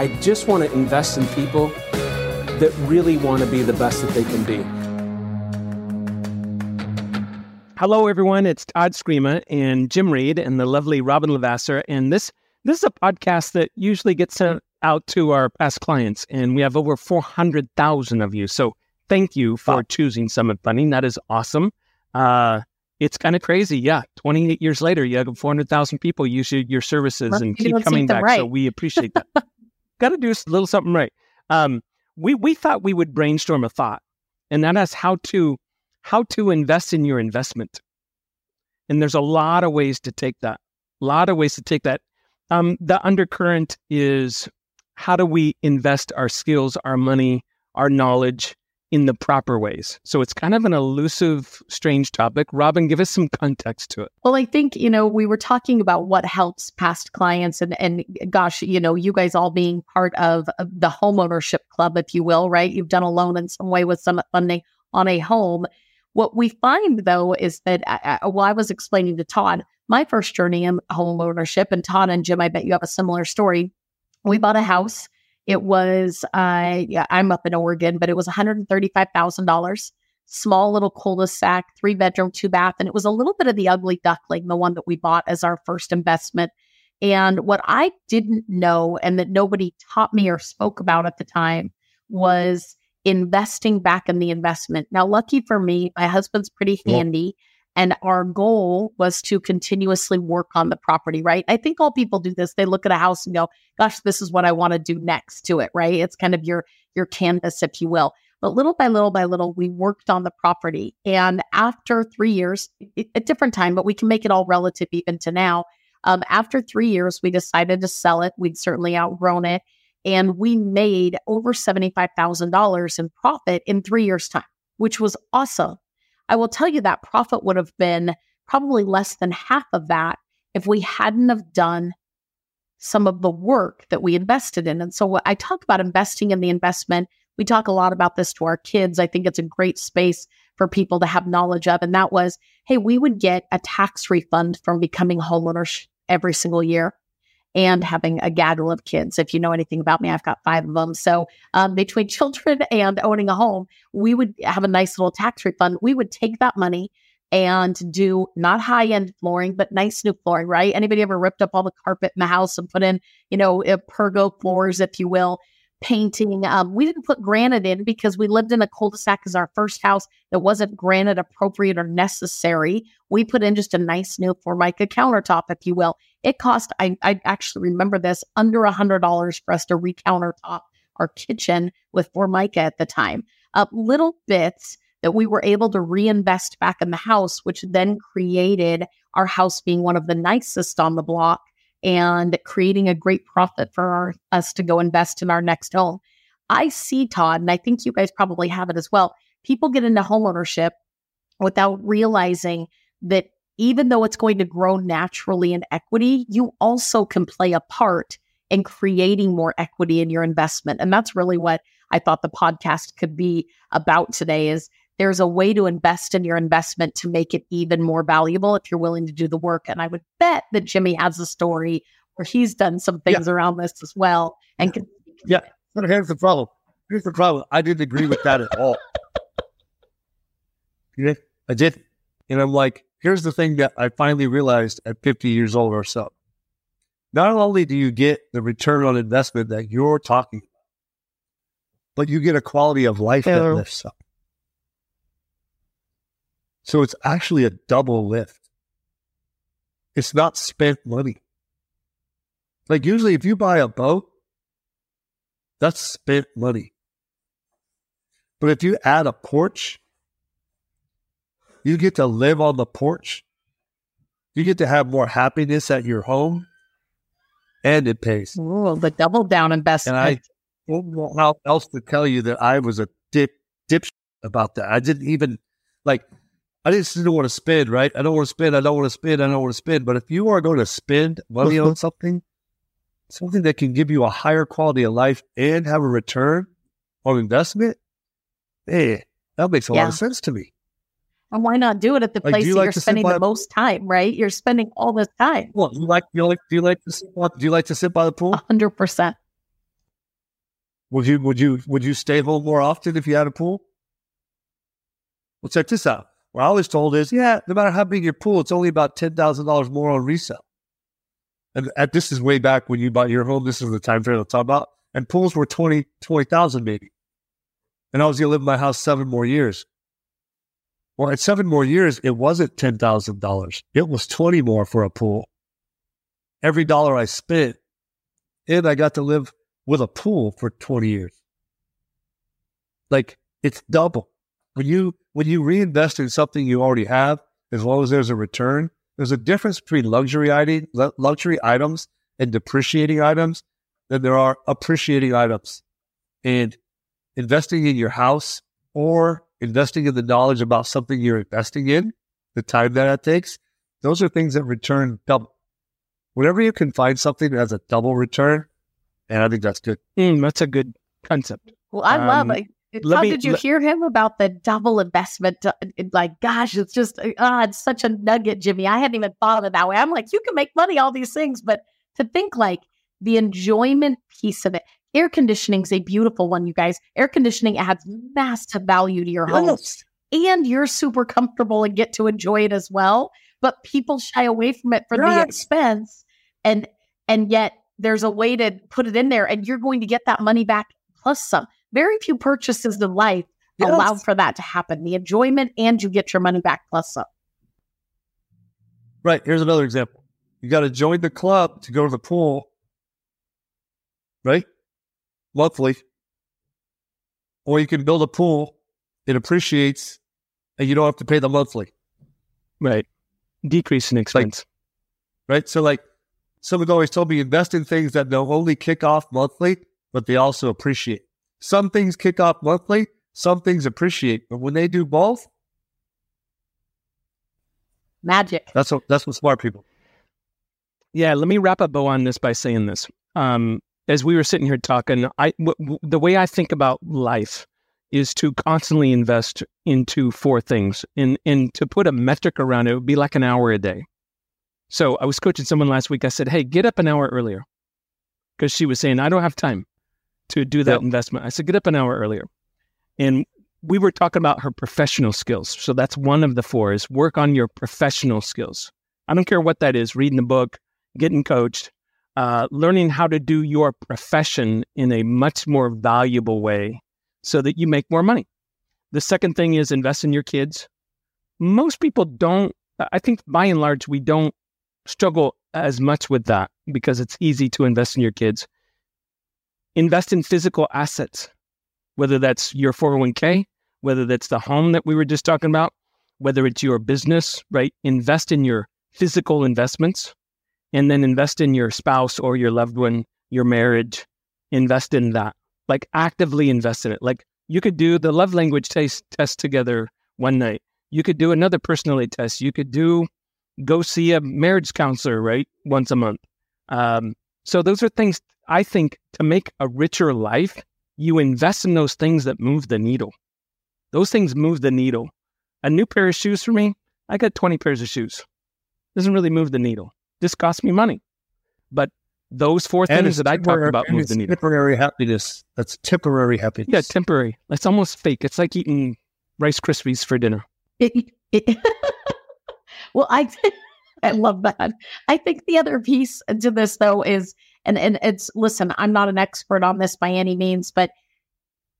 I just want to invest in people that really want to be the best that they can be. Hello, everyone. It's Todd Scrima and Jim Reed and the lovely Robyn LaVassaur. And this this is a podcast that usually gets sent out to our past clients, and we have over four hundred thousand of you. So thank you for wow. choosing Summit Funding. That is awesome. Uh, it's kind of crazy. Yeah. 28 years later, you have 400,000 people use your, your services well, and keep coming back. Right. So we appreciate that. Got to do a little something right. Um, we, we thought we would brainstorm a thought, and that is how to how to invest in your investment. And there's a lot of ways to take that. A lot of ways to take that. Um, the undercurrent is how do we invest our skills, our money, our knowledge in the proper ways. So it's kind of an elusive, strange topic. Robyn, give us some context to it. Well, I think, you know, we were talking about what helps past clients and, and gosh, you know, you guys all being part of the homeownership club, if you will, right? You've done a loan in some way with Summit Funding on a home. What we find though is that, I, well, I was explaining to Todd my first journey in home ownership, and Todd and Jim, I bet you have a similar story. We bought a house it was, uh, yeah, I'm up in Oregon, but it was $135,000. Small little cul-de-sac, three bedroom, two bath. And it was a little bit of the ugly duckling, the one that we bought as our first investment. And what I didn't know and that nobody taught me or spoke about at the time was investing back in the investment. Now, lucky for me, my husband's pretty handy. And our goal was to continuously work on the property, right? I think all people do this. They look at a house and go, gosh, this is what I want to do next to it, right? It's kind of your your canvas, if you will. But little by little by little, we worked on the property. And after three years, a different time, but we can make it all relative even to now. Um, after three years, we decided to sell it. We'd certainly outgrown it. And we made over $75,000 in profit in three years' time, which was awesome. I will tell you that profit would have been probably less than half of that if we hadn't have done some of the work that we invested in. And so I talk about investing in the investment. We talk a lot about this to our kids. I think it's a great space for people to have knowledge of. And that was, hey, we would get a tax refund from becoming homeowners every single year and having a gaggle of kids. If you know anything about me, I've got five of them. So um, between children and owning a home, we would have a nice little tax refund. We would take that money and do not high end flooring, but nice new flooring, right? Anybody ever ripped up all the carpet in the house and put in, you know, pergo floors, if you will? painting. Um, we didn't put granite in because we lived in a cul-de-sac as our first house that wasn't granite appropriate or necessary. We put in just a nice new Formica countertop, if you will. It cost, I, I actually remember this, under a hundred dollars for us to recountertop our kitchen with Formica at the time. Uh, little bits that we were able to reinvest back in the house, which then created our house being one of the nicest on the block and creating a great profit for our, us to go invest in our next home. I see, Todd, and I think you guys probably have it as well. People get into homeownership without realizing that even though it's going to grow naturally in equity, you also can play a part in creating more equity in your investment. And that's really what I thought the podcast could be about today is there's a way to invest in your investment to make it even more valuable if you're willing to do the work. And I would bet that Jimmy has a story where he's done some things yeah. around this as well. And can, yeah, but here's the problem. Here's the problem. I didn't agree with that at all. I did. And I'm like, here's the thing that I finally realized at 50 years old or so. Not only do you get the return on investment that you're talking about, but you get a quality of life that lifts up. So it's actually a double lift. It's not spent money. Like usually if you buy a boat, that's spent money. But if you add a porch, you get to live on the porch. You get to have more happiness at your home and it pays. Ooh, the double down investment. And I don't know how else to tell you that I was a dip, dip about that. I didn't even like I just don't want to spend, right? I don't want to spend. I don't want to spend. I don't want to spend. But if you are going to spend money on mm-hmm. something, something that can give you a higher quality of life and have a return on investment, hey, that makes a yeah. lot of sense to me. And why not do it at the like, place you that like you're spending the most time, right? You're spending all this time. Well, you like you like do you like to sit by, do you like to sit by the pool? hundred percent. Would you would you would you stay home more often if you had a pool? Well, check this out. What I was told is, yeah, no matter how big your pool, it's only about ten thousand dollars more on resale. And at, this is way back when you bought your home. This is the time frame I'm talking about. And pools were 20, 20,000 maybe. And I was going to live in my house seven more years. Well, at seven more years, it wasn't $10,000. It was 20 more for a pool. Every dollar I spent, and I got to live with a pool for 20 years. Like it's double. When you, when you reinvest in something you already have, as long as there's a return, there's a difference between luxury luxury items and depreciating items than there are appreciating items. And investing in your house or investing in the knowledge about something you're investing in, the time that it takes, those are things that return double. Whenever you can find something that has a double return, and I think that's good. Mm, that's a good concept. Well, I um, love it. How me, did you hear him about the double investment? Like, gosh, it's just, uh, it's such a nugget, Jimmy. I hadn't even thought of it that way. I'm like, you can make money, all these things, but to think like the enjoyment piece of it, air conditioning is a beautiful one, you guys. Air conditioning adds massive value to your yes. and you're super comfortable and get to enjoy it as well. But people shy away from it for the expense, and and yet there's a way to put it in there, and you're going to get that money back plus some very few purchases in life yes. allow for that to happen. The enjoyment and you get your money back plus some. Right. Here's another example. You got to join the club to go to the pool, right? Monthly. Or you can build a pool, it appreciates, and you don't have to pay the monthly. Right. Decrease in expense. Like, right. So, like, someone always told me invest in things that they'll only kick off monthly, but they also appreciate. Some things kick off monthly, some things appreciate, but when they do both, magic. That's what that's what smart people. Yeah, let me wrap up bow on this by saying this. Um, as we were sitting here talking, I w- w- the way I think about life is to constantly invest into four things, and and to put a metric around it would be like an hour a day. So I was coaching someone last week. I said, "Hey, get up an hour earlier," because she was saying, "I don't have time." to do that yep. investment. I said, get up an hour earlier. And we were talking about her professional skills. So that's one of the four is work on your professional skills. I don't care what that is, reading a book, getting coached, uh, learning how to do your profession in a much more valuable way so that you make more money. The second thing is invest in your kids. Most people don't, I think by and large, we don't struggle as much with that because it's easy to invest in your kids invest in physical assets, whether that's your 401k, whether that's the home that we were just talking about, whether it's your business, right? Invest in your physical investments and then invest in your spouse or your loved one, your marriage. Invest in that. Like actively invest in it. Like you could do the love language test, test together one night. You could do another personality test. You could do go see a marriage counselor, right? Once a month. Um, so those are things I think to make a richer life, you invest in those things that move the needle. Those things move the needle. A new pair of shoes for me, I got 20 pairs of shoes. Doesn't really move the needle. This costs me money. But those four and things that I talked about move the needle. Temporary happiness. That's temporary happiness. Yeah, temporary. It's almost fake. It's like eating Rice Krispies for dinner. It, it, well, I I love that. I think the other piece to this though is and and it's listen, I'm not an expert on this by any means, but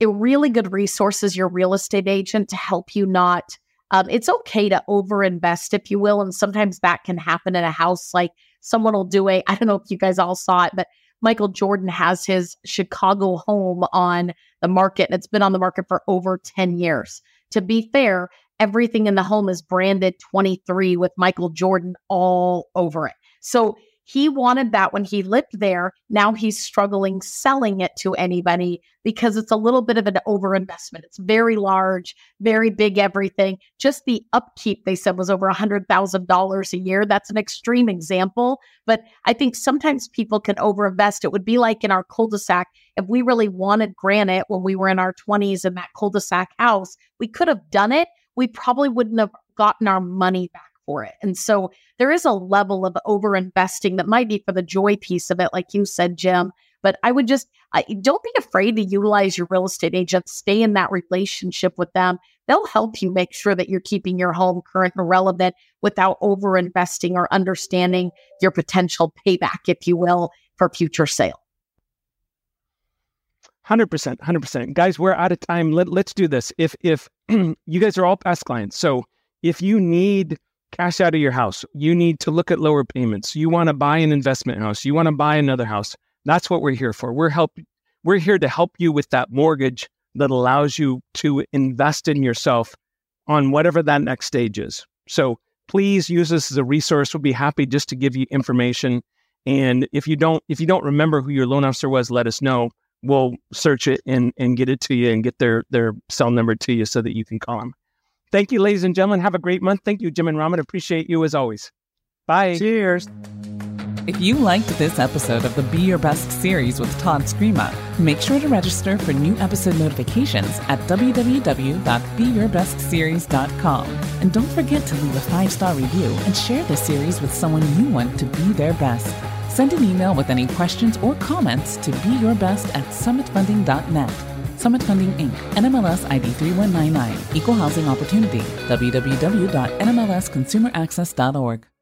a really good resource is your real estate agent to help you not um, it's okay to overinvest, if you will. And sometimes that can happen in a house. Like someone will do a, I don't know if you guys all saw it, but Michael Jordan has his Chicago home on the market and it's been on the market for over 10 years. To be fair, everything in the home is branded 23 with Michael Jordan all over it. So he wanted that when he lived there. Now he's struggling selling it to anybody because it's a little bit of an overinvestment. It's very large, very big, everything. Just the upkeep, they said, was over a $100,000 a year. That's an extreme example. But I think sometimes people can overinvest. It would be like in our cul de sac. If we really wanted granite when we were in our 20s in that cul de sac house, we could have done it. We probably wouldn't have gotten our money back for it. And so there is a level of over investing that might be for the joy piece of it, like you said, Jim. But I would just uh, don't be afraid to utilize your real estate agent. Stay in that relationship with them. They'll help you make sure that you're keeping your home current and relevant without over investing or understanding your potential payback, if you will, for future sale. 100% 100% guys we're out of time Let, let's do this if if you guys are all past clients so if you need cash out of your house. You need to look at lower payments. You want to buy an investment house. You want to buy another house. That's what we're here for. We're help we're here to help you with that mortgage that allows you to invest in yourself on whatever that next stage is. So please use this as a resource. We'll be happy just to give you information. And if you don't if you don't remember who your loan officer was let us know. We'll search it and, and get it to you and get their, their cell number to you so that you can call them. Thank you, ladies and gentlemen. Have a great month. Thank you, Jim and Raman. Appreciate you as always. Bye. Cheers. If you liked this episode of the Be Your Best series with Todd Scrima, make sure to register for new episode notifications at www.beyourbestseries.com. And don't forget to leave a five star review and share this series with someone you want to be their best. Send an email with any questions or comments to beyourbest at summitfunding.net. Summit Funding Inc., NMLS ID 3199, Equal Housing Opportunity, www.nmlsconsumeraccess.org.